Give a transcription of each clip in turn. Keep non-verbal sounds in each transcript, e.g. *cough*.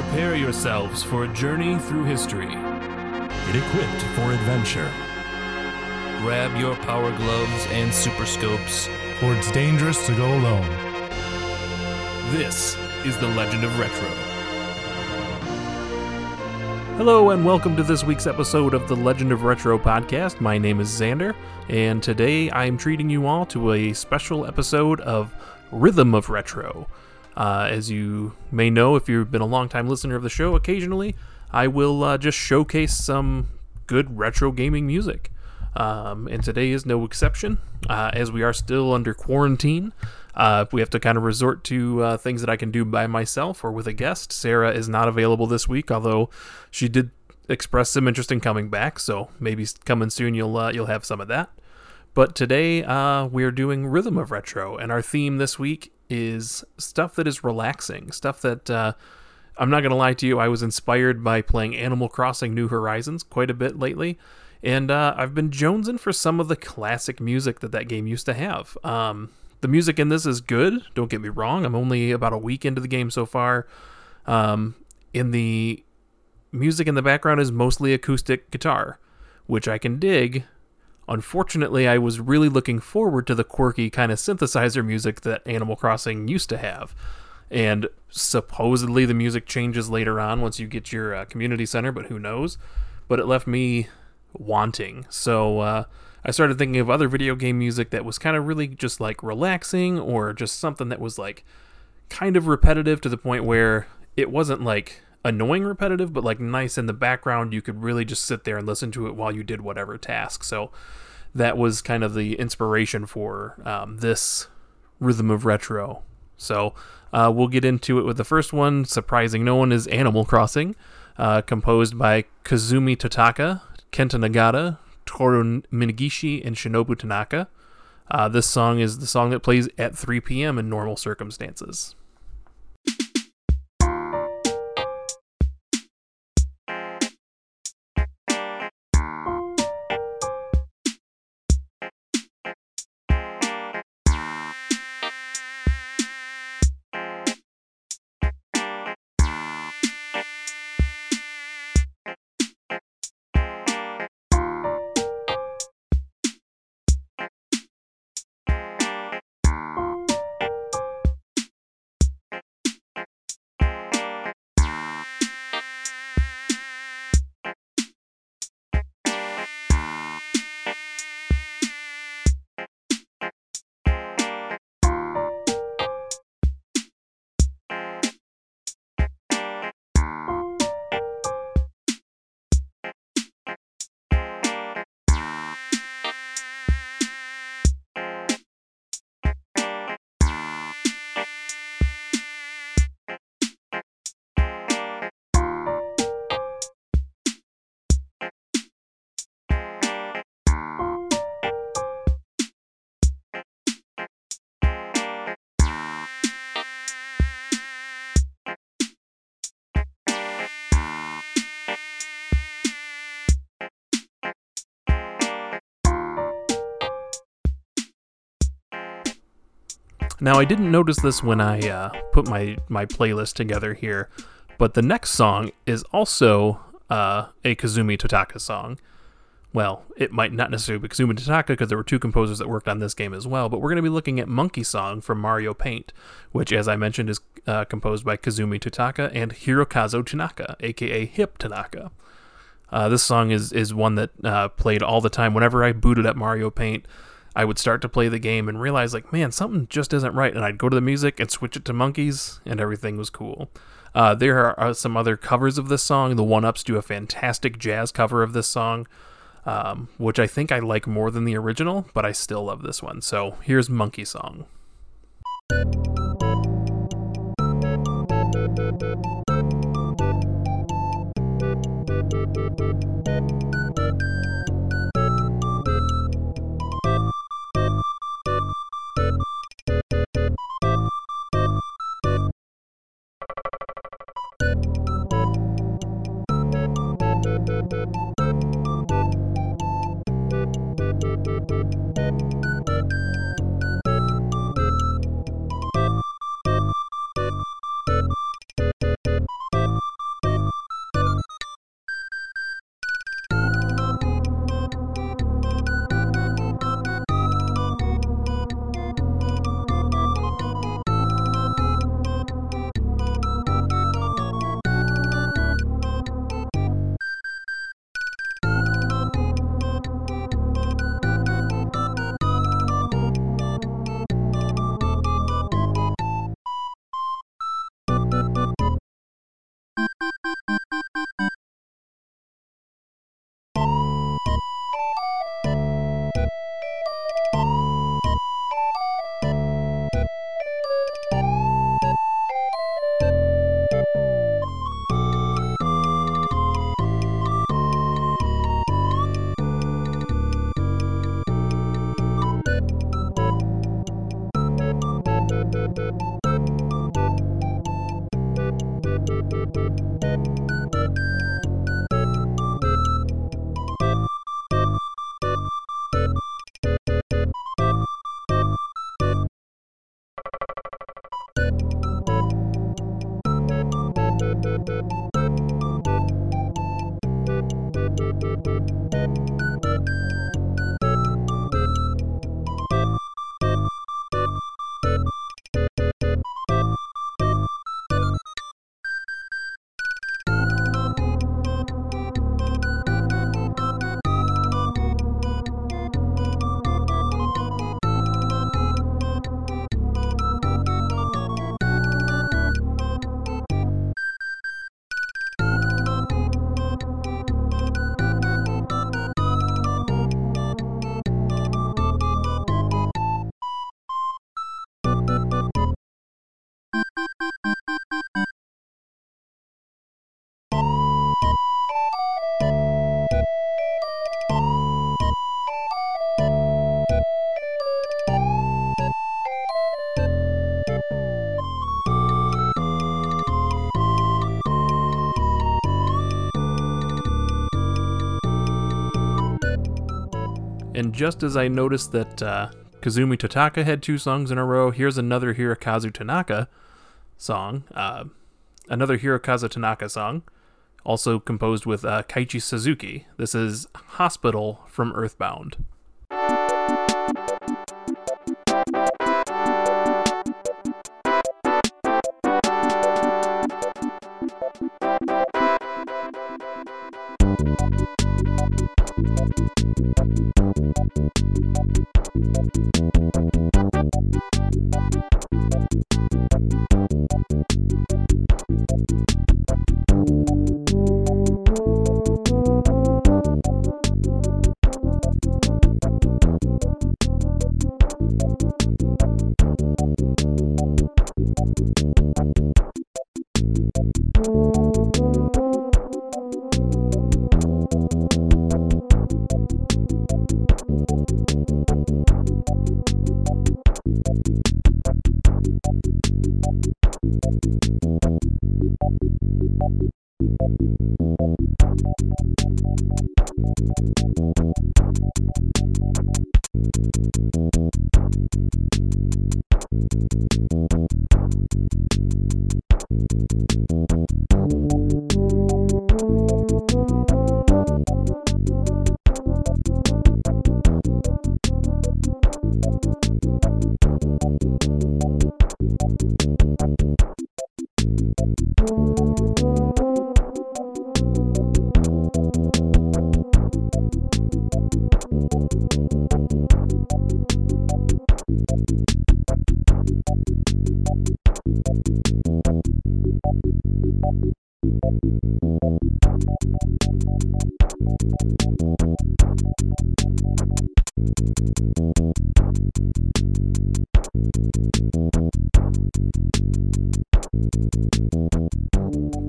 Prepare yourselves for a journey through history. Get equipped for adventure. Grab your power gloves and super scopes. For it's dangerous to go alone. This is the Legend of Retro. Hello, and welcome to this week's episode of the Legend of Retro podcast. My name is Xander, and today I am treating you all to a special episode of Rhythm of Retro. Uh, as you may know, if you've been a long-time listener of the show, occasionally I will uh, just showcase some good retro gaming music. Um, and today is no exception, uh, as we are still under quarantine. Uh, we have to kind of resort to uh, things that I can do by myself or with a guest. Sarah is not available this week, although she did express some interest in coming back. So maybe coming soon, you'll uh, you'll have some of that. But today uh, we're doing Rhythm of Retro, and our theme this week is stuff that is relaxing, stuff that uh, I'm not going to lie to you, I was inspired by playing Animal Crossing New Horizons quite a bit lately, and uh, I've been jonesing for some of the classic music that that game used to have. Um, the music in this is good, don't get me wrong, I'm only about a week into the game so far. Um, in the music in the background is mostly acoustic guitar, which I can dig, Unfortunately, I was really looking forward to the quirky kind of synthesizer music that Animal Crossing used to have. And supposedly the music changes later on once you get your uh, community center, but who knows? But it left me wanting. So uh, I started thinking of other video game music that was kind of really just like relaxing or just something that was like kind of repetitive to the point where it wasn't like annoying repetitive, but like nice in the background. You could really just sit there and listen to it while you did whatever task. So that was kind of the inspiration for um, this rhythm of retro. So uh, we'll get into it with the first one. Surprising no one is Animal Crossing, uh, composed by Kazumi Totaka, Kenta Nagata, Toru Minegishi, and Shinobu Tanaka. Uh, this song is the song that plays at 3 p.m. in normal circumstances. Now, I didn't notice this when I uh, put my, my playlist together here, but the next song is also uh, a Kazumi Totaka song. Well, it might not necessarily be Kazumi Totaka because there were two composers that worked on this game as well, but we're going to be looking at Monkey Song from Mario Paint, which, as I mentioned, is uh, composed by Kazumi Totaka and Hirokazu Tanaka, aka Hip Tanaka. Uh, this song is, is one that uh, played all the time whenever I booted up Mario Paint. I would start to play the game and realize, like, man, something just isn't right. And I'd go to the music and switch it to Monkeys, and everything was cool. Uh, there are uh, some other covers of this song. The One Ups do a fantastic jazz cover of this song, um, which I think I like more than the original, but I still love this one. So here's Monkey Song. Thank you. And just as I noticed that uh, Kazumi Totaka had two songs in a row, here's another Hirokazu Tanaka song, uh, another Hirokazu Tanaka song, also composed with uh, Keiichi Suzuki. This is Hospital from Earthbound.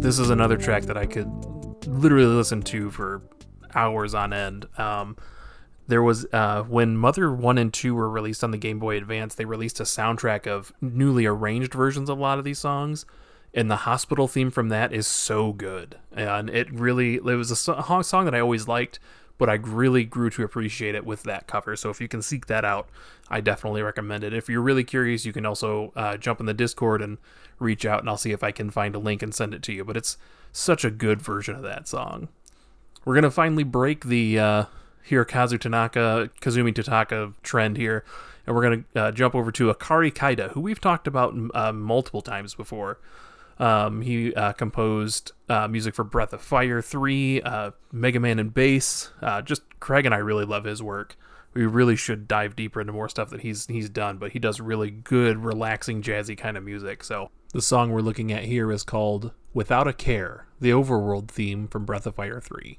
This is another track that I could literally listen to for hours on end. Um, there was uh, when Mother One and Two were released on the Game Boy Advance, they released a soundtrack of newly arranged versions of a lot of these songs, and the hospital theme from that is so good, and it really it was a song that I always liked, but I really grew to appreciate it with that cover. So if you can seek that out, I definitely recommend it. If you're really curious, you can also uh, jump in the Discord and reach out, and I'll see if I can find a link and send it to you. But it's such a good version of that song. We're gonna finally break the uh, Hirokazu Tanaka, Kazumi Totaka trend here, and we're going to uh, jump over to Akari Kaida, who we've talked about uh, multiple times before. Um, he uh, composed uh, music for Breath of Fire 3, uh, Mega Man and Bass. Uh, just Craig and I really love his work. We really should dive deeper into more stuff that he's he's done, but he does really good, relaxing, jazzy kind of music. So the song we're looking at here is called "Without a Care," the overworld theme from Breath of Fire 3.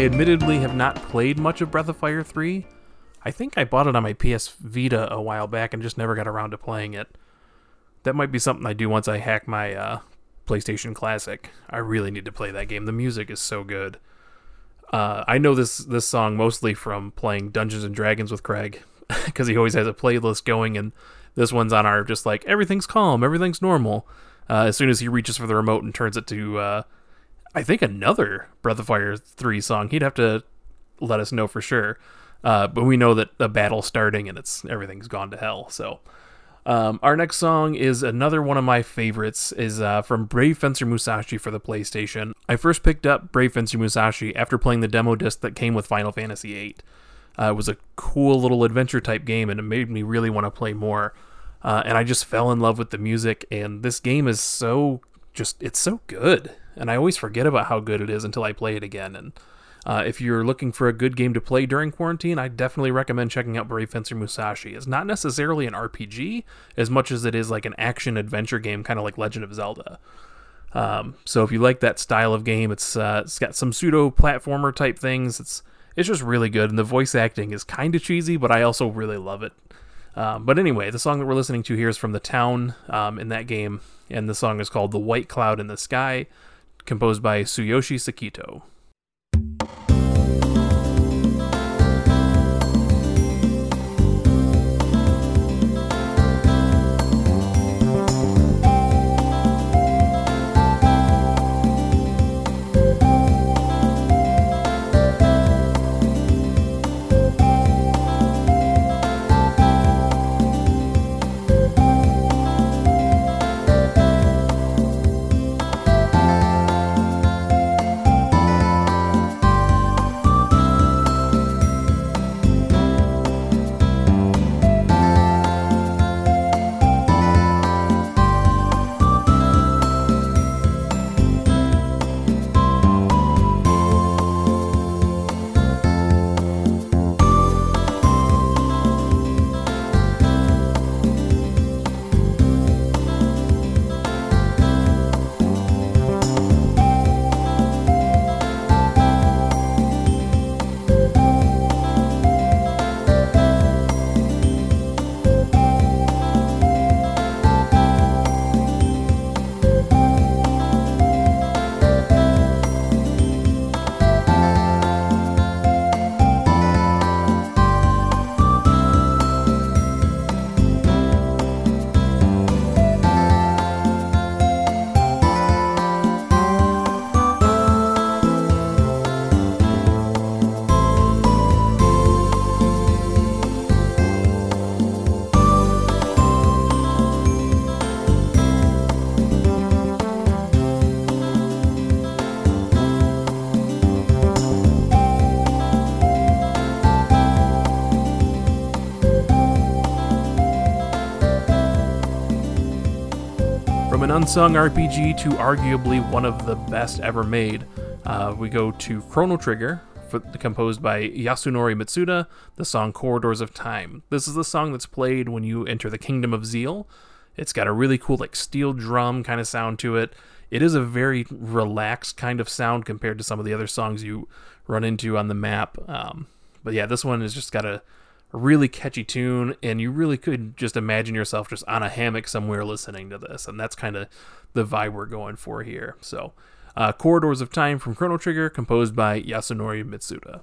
I admittedly have not played much of Breath of Fire 3. I think I bought it on my PS Vita a while back and just never got around to playing it. That might be something I do once I hack my uh, PlayStation Classic. I really need to play that game. The music is so good. Uh, I know this this song mostly from playing Dungeons and Dragons with Craig *laughs* because he always has a playlist going, and this one's on our just like everything's calm, everything's normal. Uh, as soon as he reaches for the remote and turns it to, uh, I think another Breath of Fire three song, he'd have to let us know for sure. Uh, but we know that the battle's starting and it's everything's gone to hell. So um, our next song is another one of my favorites. is uh, from Brave Fencer Musashi for the PlayStation. I first picked up Brave Fencer Musashi after playing the demo disc that came with Final Fantasy VIII. Uh, it was a cool little adventure type game, and it made me really want to play more. Uh, and I just fell in love with the music. And this game is so just it's so good, and I always forget about how good it is until I play it again. And uh, if you're looking for a good game to play during quarantine, I definitely recommend checking out Brave Fencer Musashi. It's not necessarily an RPG as much as it is like an action adventure game, kind of like Legend of Zelda. Um, so if you like that style of game, it's uh, it's got some pseudo platformer type things. It's it's just really good, and the voice acting is kind of cheesy, but I also really love it. Um, but anyway, the song that we're listening to here is from the town um, in that game, and the song is called "The White Cloud in the Sky," composed by Tsuyoshi Sekito. Unsung RPG to arguably one of the best ever made, uh, we go to Chrono Trigger, composed by Yasunori Mitsuda, the song Corridors of Time. This is the song that's played when you enter the Kingdom of Zeal. It's got a really cool, like, steel drum kind of sound to it. It is a very relaxed kind of sound compared to some of the other songs you run into on the map. Um, but yeah, this one has just got a really catchy tune, and you really could just imagine yourself just on a hammock somewhere listening to this, and that's kind of the vibe we're going for here. So, uh, Corridors of Time from Chrono Trigger, composed by Yasunori Mitsuda.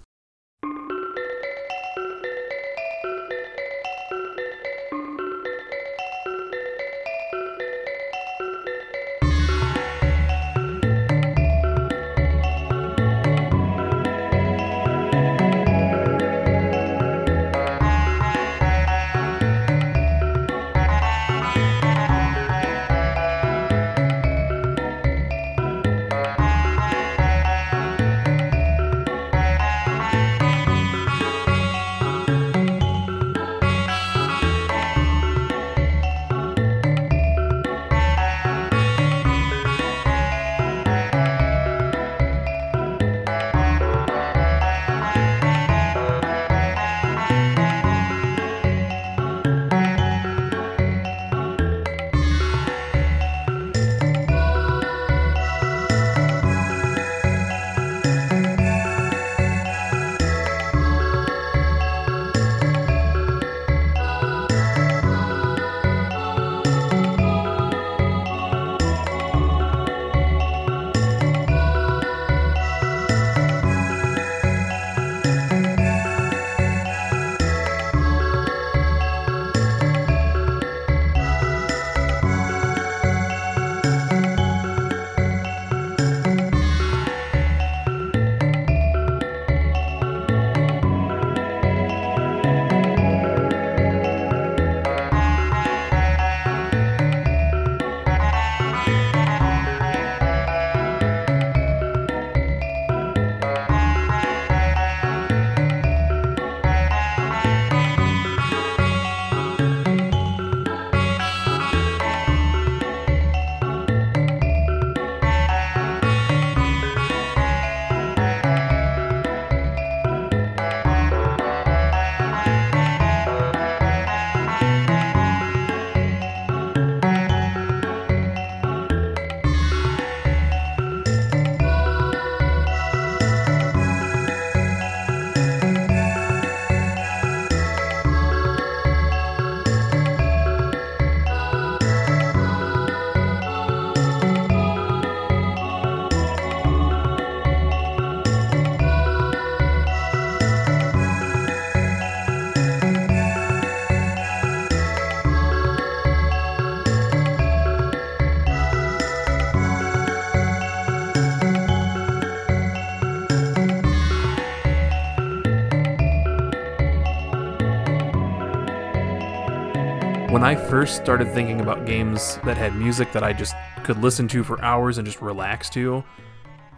First started thinking about games that had music that I just could listen to for hours and just relax to,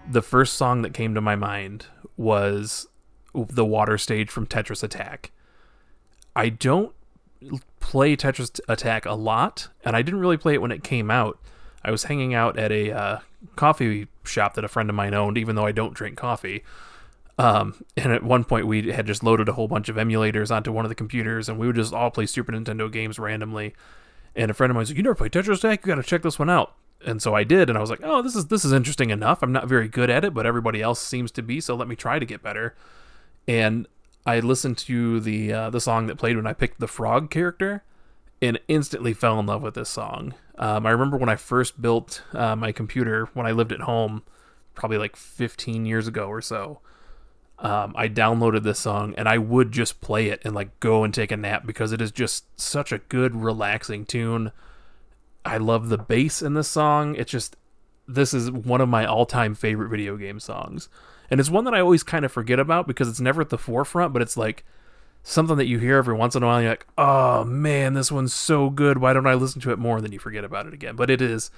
the first song that came to my mind was the water stage from Tetris Attack. I don't play Tetris Attack a lot, and I didn't really play it when it came out. I was hanging out at a uh, coffee shop that a friend of mine owned, even though I don't drink coffee. Um, and at one point, we had just loaded a whole bunch of emulators onto one of the computers, and we would just all play Super Nintendo games randomly. And a friend of mine was like, "You never played Tetris Attack? You got to check this one out." And so I did, and I was like, "Oh, this is this is interesting enough. I'm not very good at it, but everybody else seems to be, so let me try to get better." And I listened to the uh, the song that played when I picked the frog character, and instantly fell in love with this song. Um, I remember when I first built uh, my computer when I lived at home, probably like 15 years ago or so um, I downloaded this song and I would just play it and like go and take a nap because it is just such a good, relaxing tune. I love the bass in this song. It's just, this is one of my all time favorite video game songs. And it's one that I always kind of forget about because it's never at the forefront, but it's like something that you hear every once in a while. You're like, oh man, this one's so good. Why don't I listen to it more? And then you forget about it again. But it is,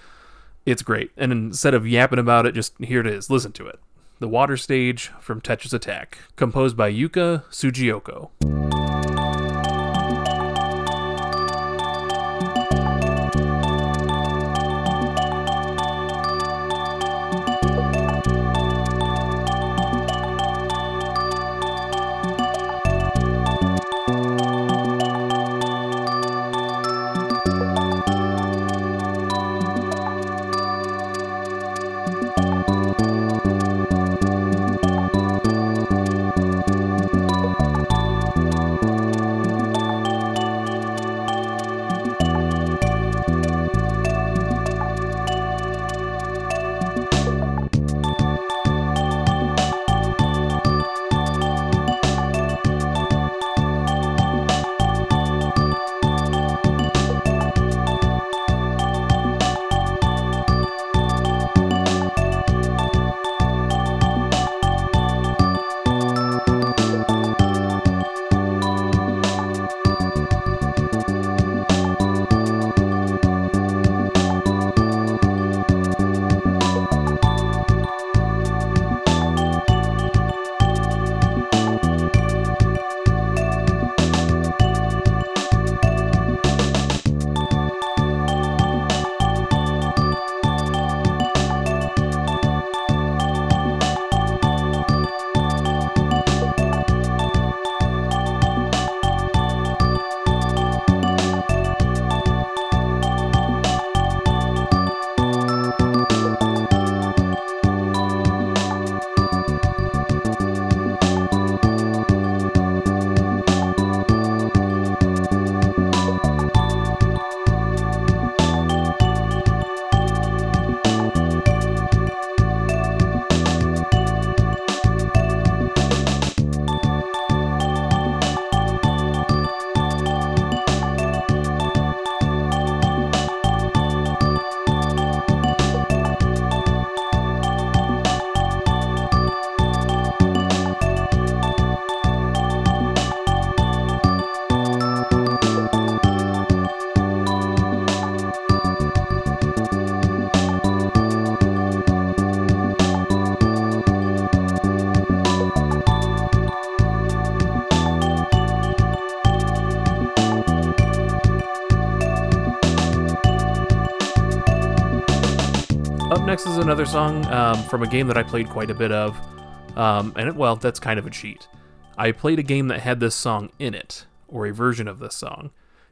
it's great. And instead of yapping about it, just here it is. Listen to it. The Water Stage from Tetris Attack, composed by Yuka Tsujiyoko. Next is another song um, from a game that I played quite a bit of. Um, and it, well, that's kind of a cheat. I played a game that had this song in it, or a version of this song.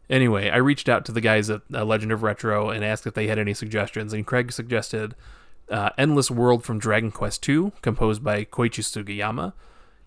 Anyway, I reached out to the guys at uh, Legend of Retro and asked if they had any suggestions, and Craig suggested uh, Endless World from Dragon Quest II, composed by Koichi Sugiyama.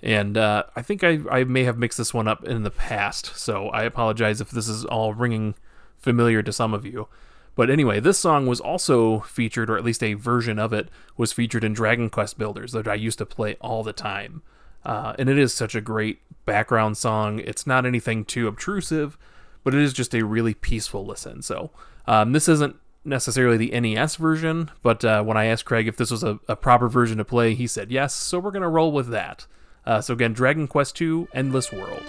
And uh, I think I, I may have mixed this one up in the past, so I apologize if this is all ringing familiar to some of you. But anyway, this song was also featured, or at least a version of it, was featured in Dragon Quest Builders that I used to play all the time. Uh, and it is such a great background song. It's not anything too obtrusive, but it is just a really peaceful listen. So um, this isn't necessarily the NES version, but uh, when I asked Craig if this was a, a, proper version to play, he said yes. So we're going to roll with that. Uh, so again, Dragon Quest II Endless World.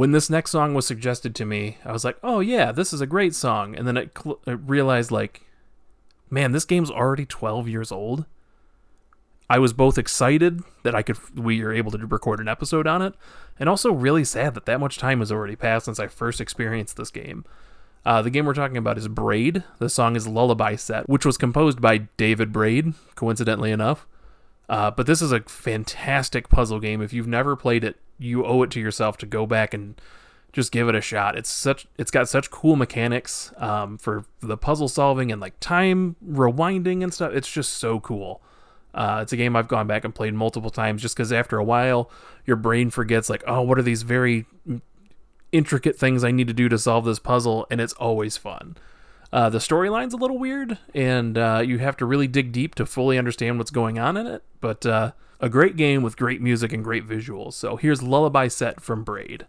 When this next song was suggested to me, I was like, "Oh yeah, this is a great song." And then I, cl- realized like, man, this game's already 12 years old. I was both excited that I could we were able to record an episode on it, and also really sad that that much time has already passed since I first experienced this game. Uh, the game we're talking about is Braid. The song is Lullaby Set, which was composed by David Braid, coincidentally enough. Uh, but this is a fantastic puzzle game. If you've never played it, you owe it to yourself to go back and just give it a shot. It's such it's got such cool mechanics um, for the puzzle solving and like time rewinding and stuff. It's just so cool. Uh, it's a game I've gone back and played multiple times just because after a while your brain forgets like oh what are these very intricate things I need to do to solve this puzzle and it's always fun. Uh, the storyline's a little weird and uh, you have to really dig deep to fully understand what's going on in it, but uh, a great game with great music and great visuals. So here's Lullaby Set from Braid.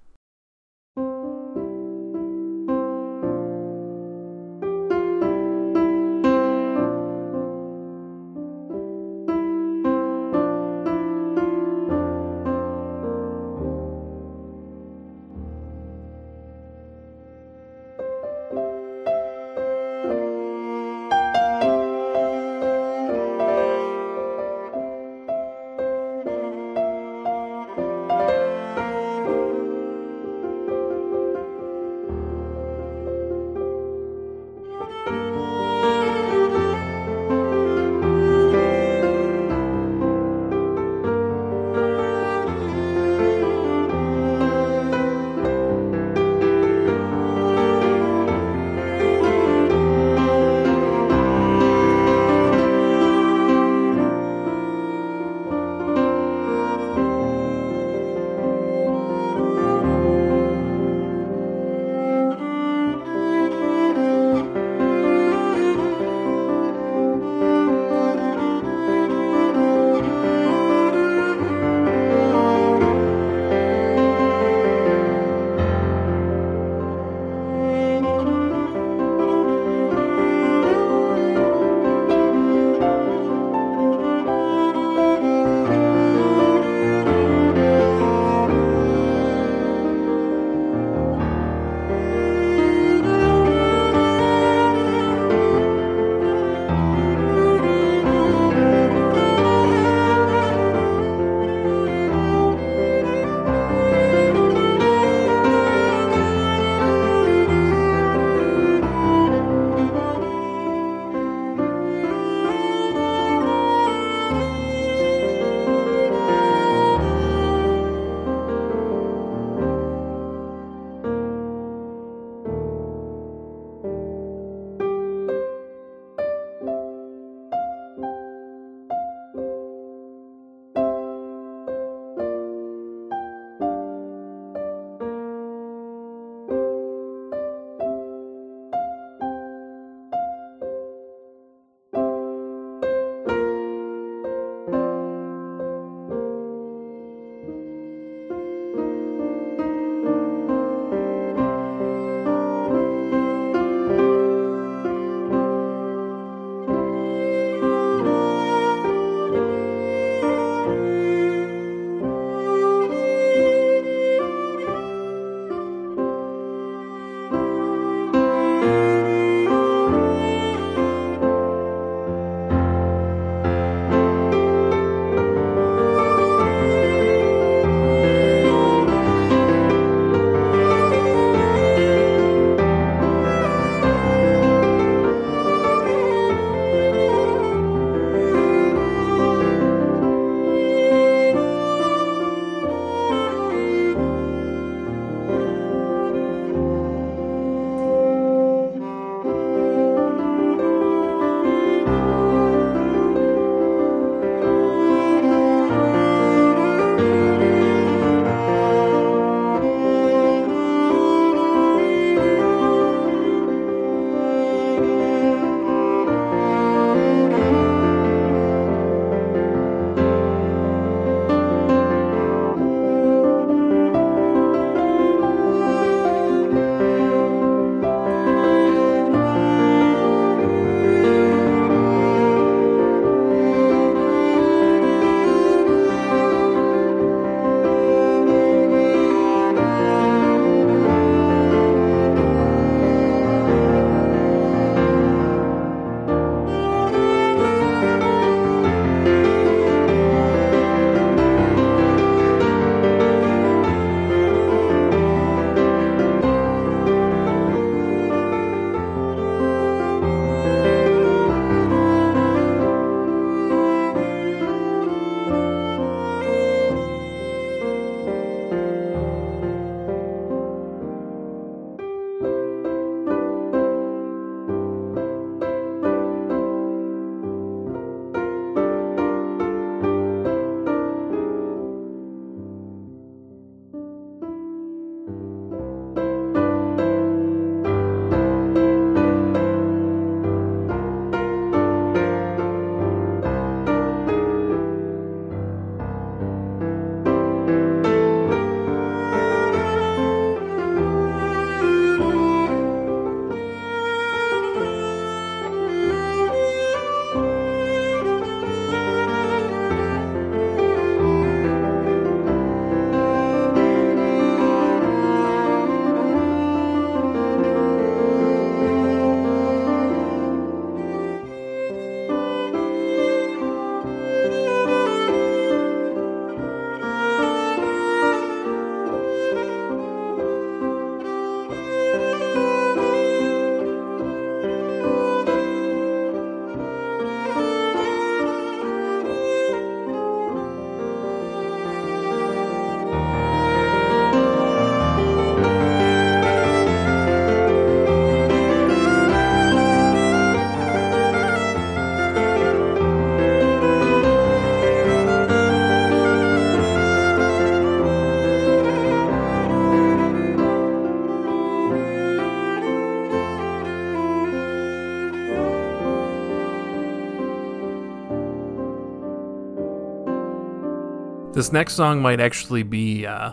This next song might actually be uh,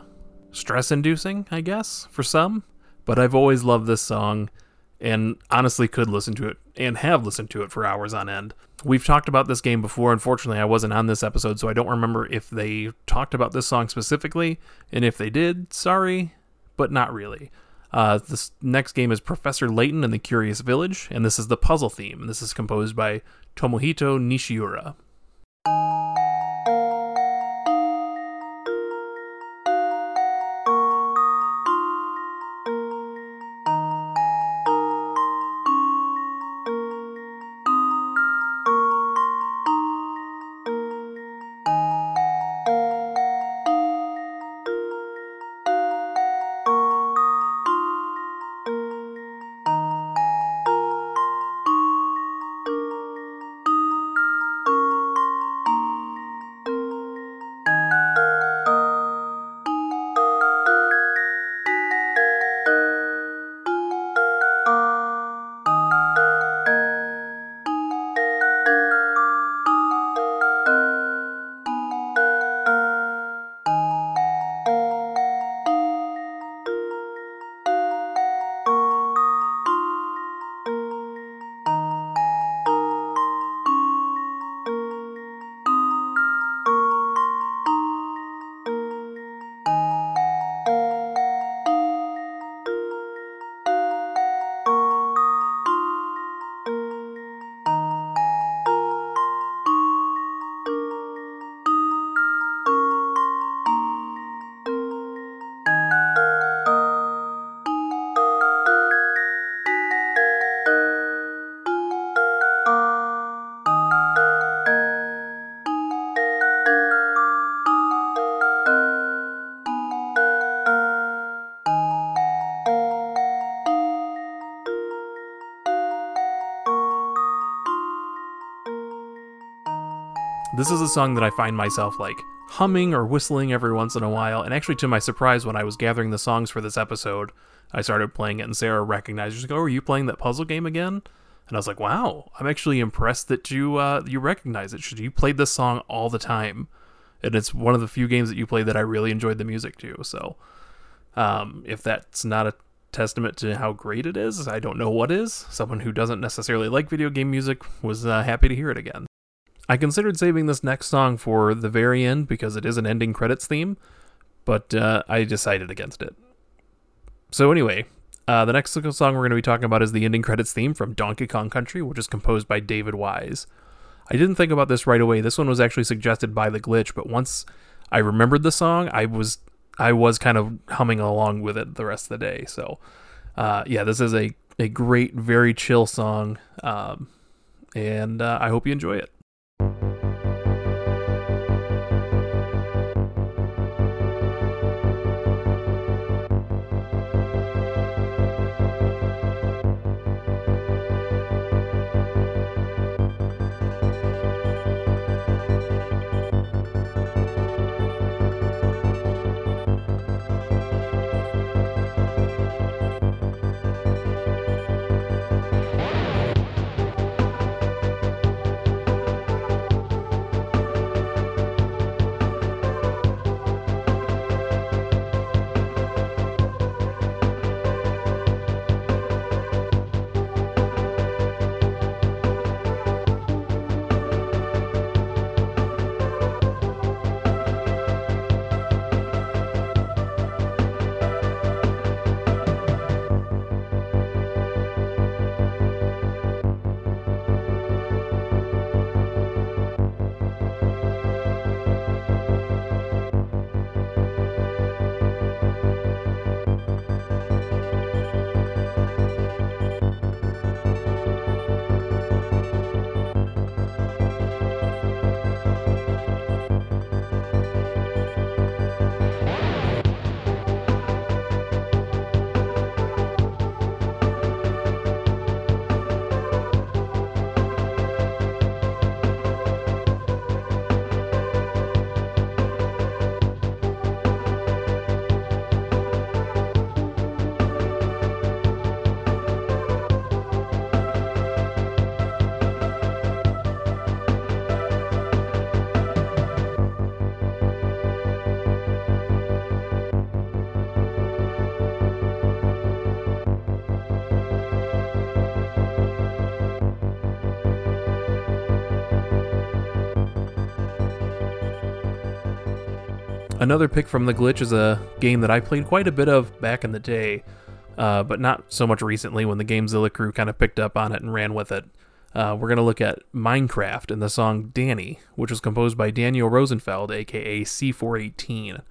stress inducing, I guess, for some, but I've always loved this song and honestly could listen to it and have listened to it for hours on end. We've talked about this game before. Unfortunately, I wasn't on this episode, so I don't remember if they talked about this song specifically. And if they did, sorry, but not really. Uh, this next game is Professor Layton and the Curious Village, and this is the puzzle theme. This is composed by Tomohito Nishiura. This is a song that I find myself like humming or whistling every once in a while. And actually, to my surprise, when I was gathering the songs for this episode, I started playing it, and Sarah recognized. She's like, "Oh, are you playing that puzzle game again?" And I was like, "Wow, I'm actually impressed that you uh, you recognize it. Should You played this song all the time, and it's one of the few games that you play that I really enjoyed the music to. So, um, if that's not a testament to how great it is, I don't know what is. Someone who doesn't necessarily like video game music was uh, happy to hear it again. I considered saving this next song for the very end because it is an ending credits theme, but uh, I decided against it. So, anyway, uh, the next song we're going to be talking about is the ending credits theme from Donkey Kong Country, which is composed by David Wise. I didn't think about this right away. This one was actually suggested by the glitch, but once I remembered the song, I was I was kind of humming along with it the rest of the day. So, uh, yeah, this is a a great, very chill song, um, and uh, I hope you enjoy it. Another pick from the glitch is a game that I played quite a bit of back in the day, uh, but not so much recently when the Gamezilla crew kind of picked up on it and ran with it. Uh, we're going to look at Minecraft and the song Danny, which was composed by Daniel Rosenfeld, aka C418.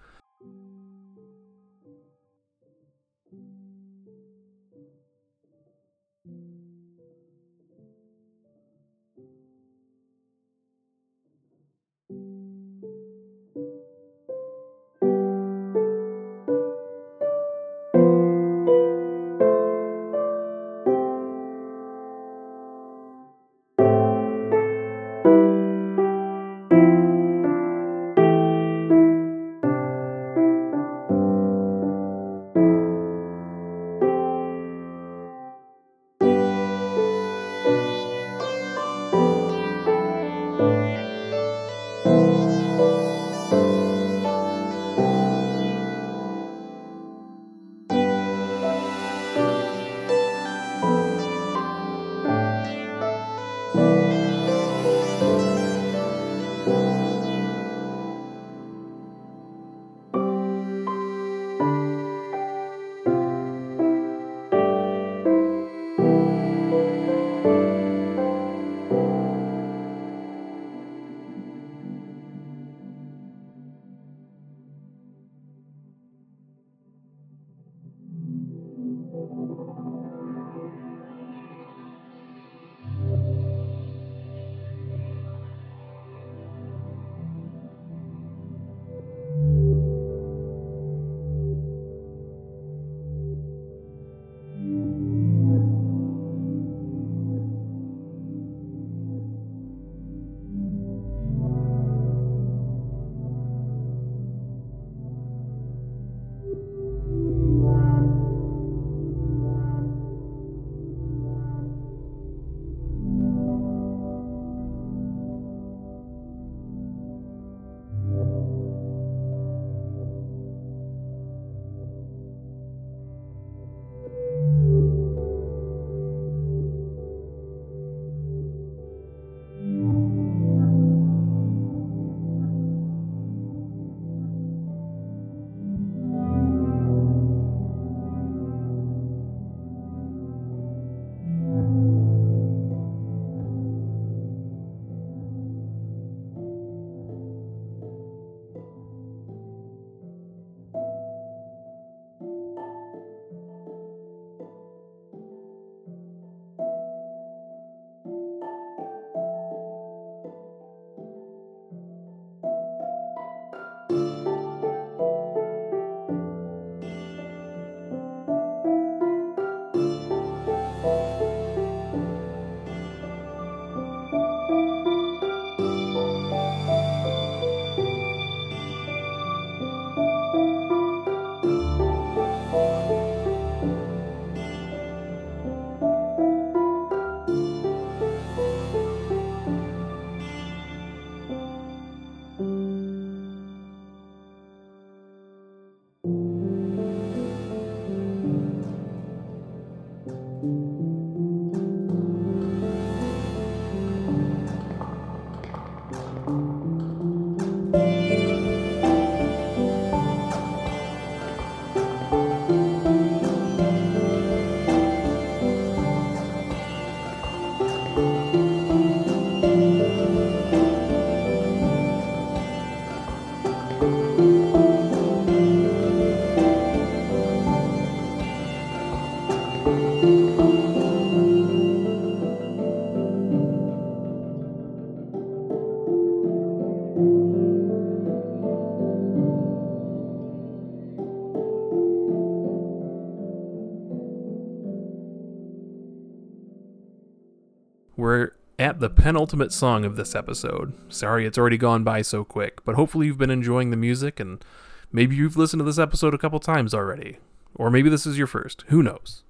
The penultimate song of this episode. Sorry it's already gone by so quick, but hopefully you've been enjoying the music and maybe you've listened to this episode a couple times already. Or maybe this is your first. Who knows?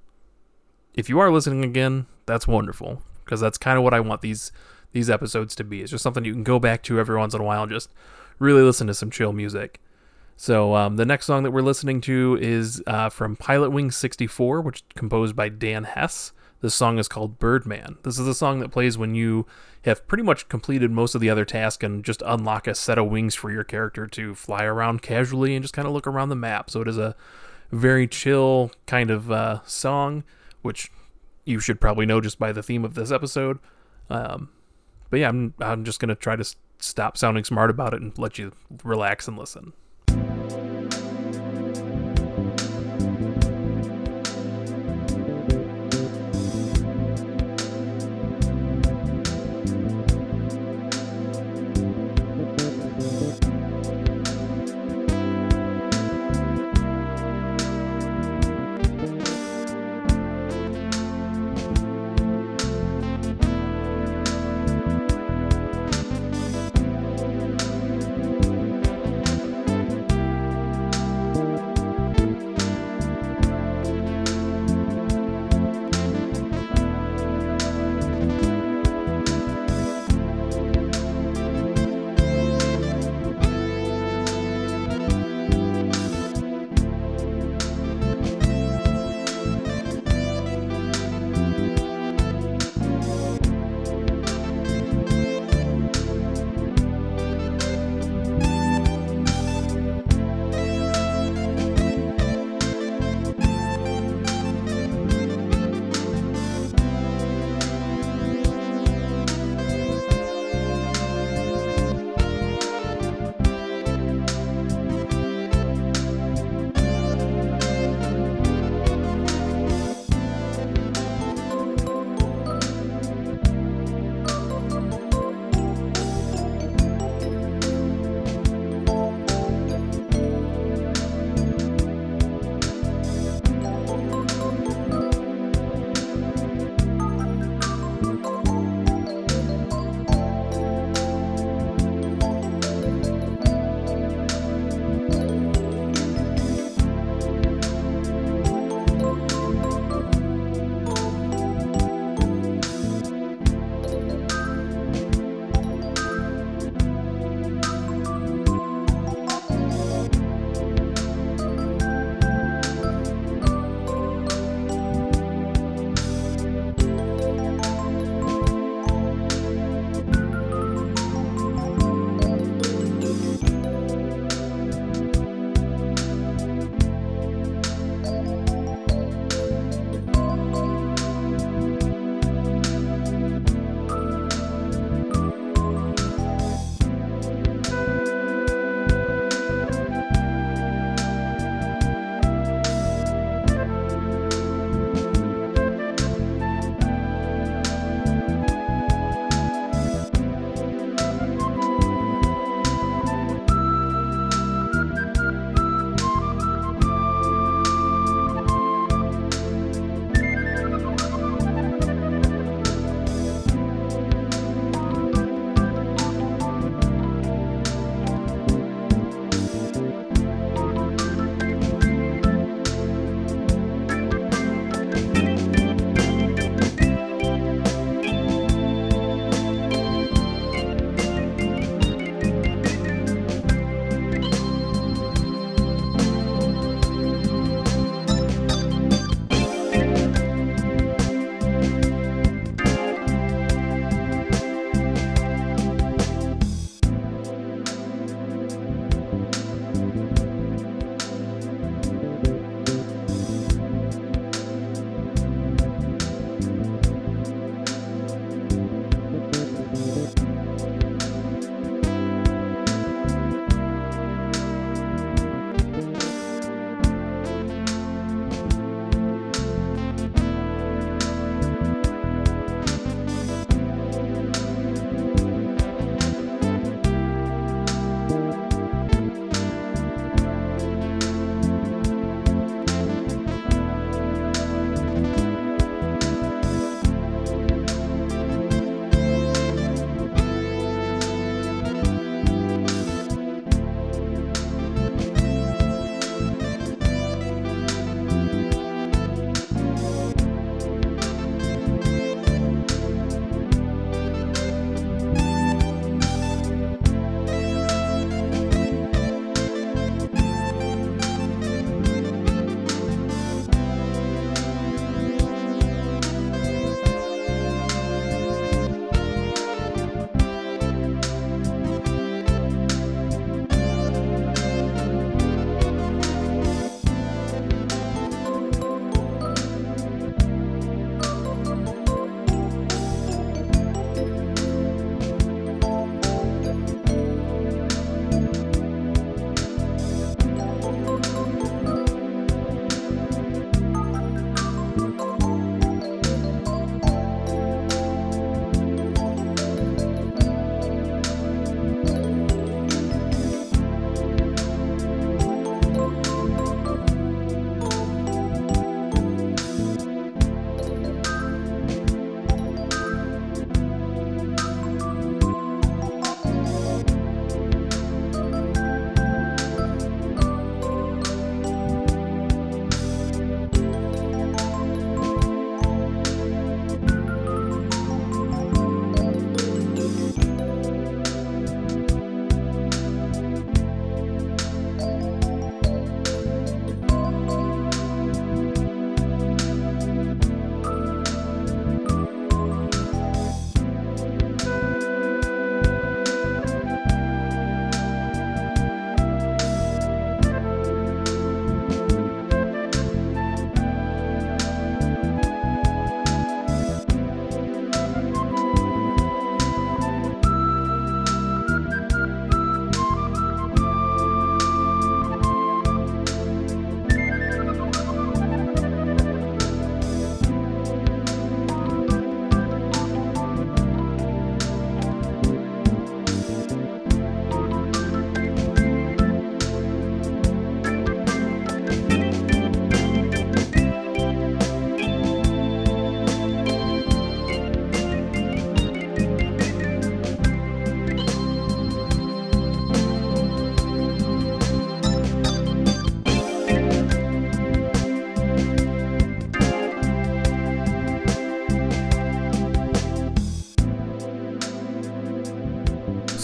If you are listening again, that's wonderful because that's kind of what I want these these episodes to be. It's just something you can go back to every once in a while and just really listen to some chill music. So um, the next song that we're listening to is uh, from Pilotwings 64, which is composed by Dan Hess. This song is called Birdman. This is a song that plays when you have pretty much completed most of the other tasks and just unlock a set of wings for your character to fly around casually and just kind of look around the map. So it is a very chill kind of uh, song, which you should probably know just by the theme of this episode. Um, but yeah, I'm I'm just gonna try to stop sounding smart about it and let you relax and listen.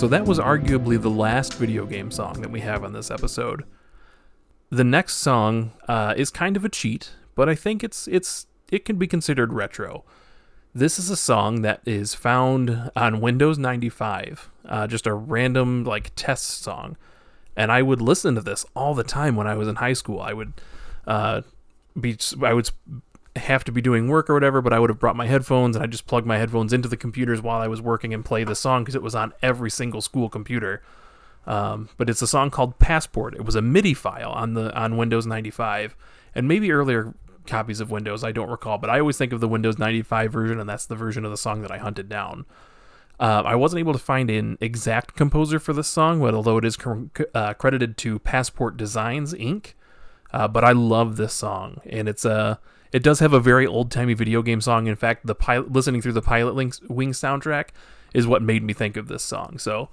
So that was arguably the last video game song that we have on this episode. The next song uh, is kind of a cheat, but I think it's it's it can be considered retro. This is a song that is found on Windows 95, uh, just a random like test song, and I would listen to this all the time when I was in high school. I would uh, be I would have to be doing work or whatever, but I would have brought my headphones and I just plugged my headphones into the computers while I was working and play the song because it was on every single school computer. Um, but it's a song called Passport. It was a MIDI file on the on Windows 95, and maybe earlier copies of Windows. I don't recall, but I always think of the Windows 95 version, and that's the version of the song that I hunted down. Uh, I wasn't able to find an exact composer for this song, but although it is uh, credited to Passport Designs Inc., uh, but I love this song, and it's a it does have a very old timey video game song. In fact, the pilot, listening through the Pilot Links Wing soundtrack is what made me think of this song. So,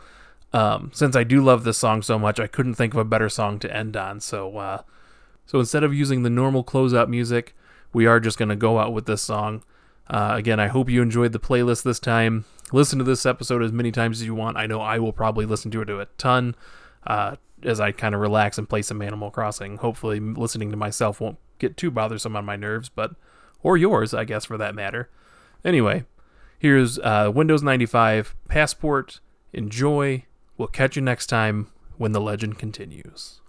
um, since I do love this song so much, I couldn't think of a better song to end on. So, uh, so instead of using the normal closeout music, we are just going to go out with this song. Uh, again, I hope you enjoyed the playlist this time. Listen to this episode as many times as you want. I know I will probably listen to it a ton uh, as I kind of relax and play some Animal Crossing. Hopefully, listening to myself won't get too bothersome on my nerves, but or yours, I guess, for that matter. Anyway, here's uh, Windows 95 Passport. Enjoy. We'll catch you next time when the legend continues.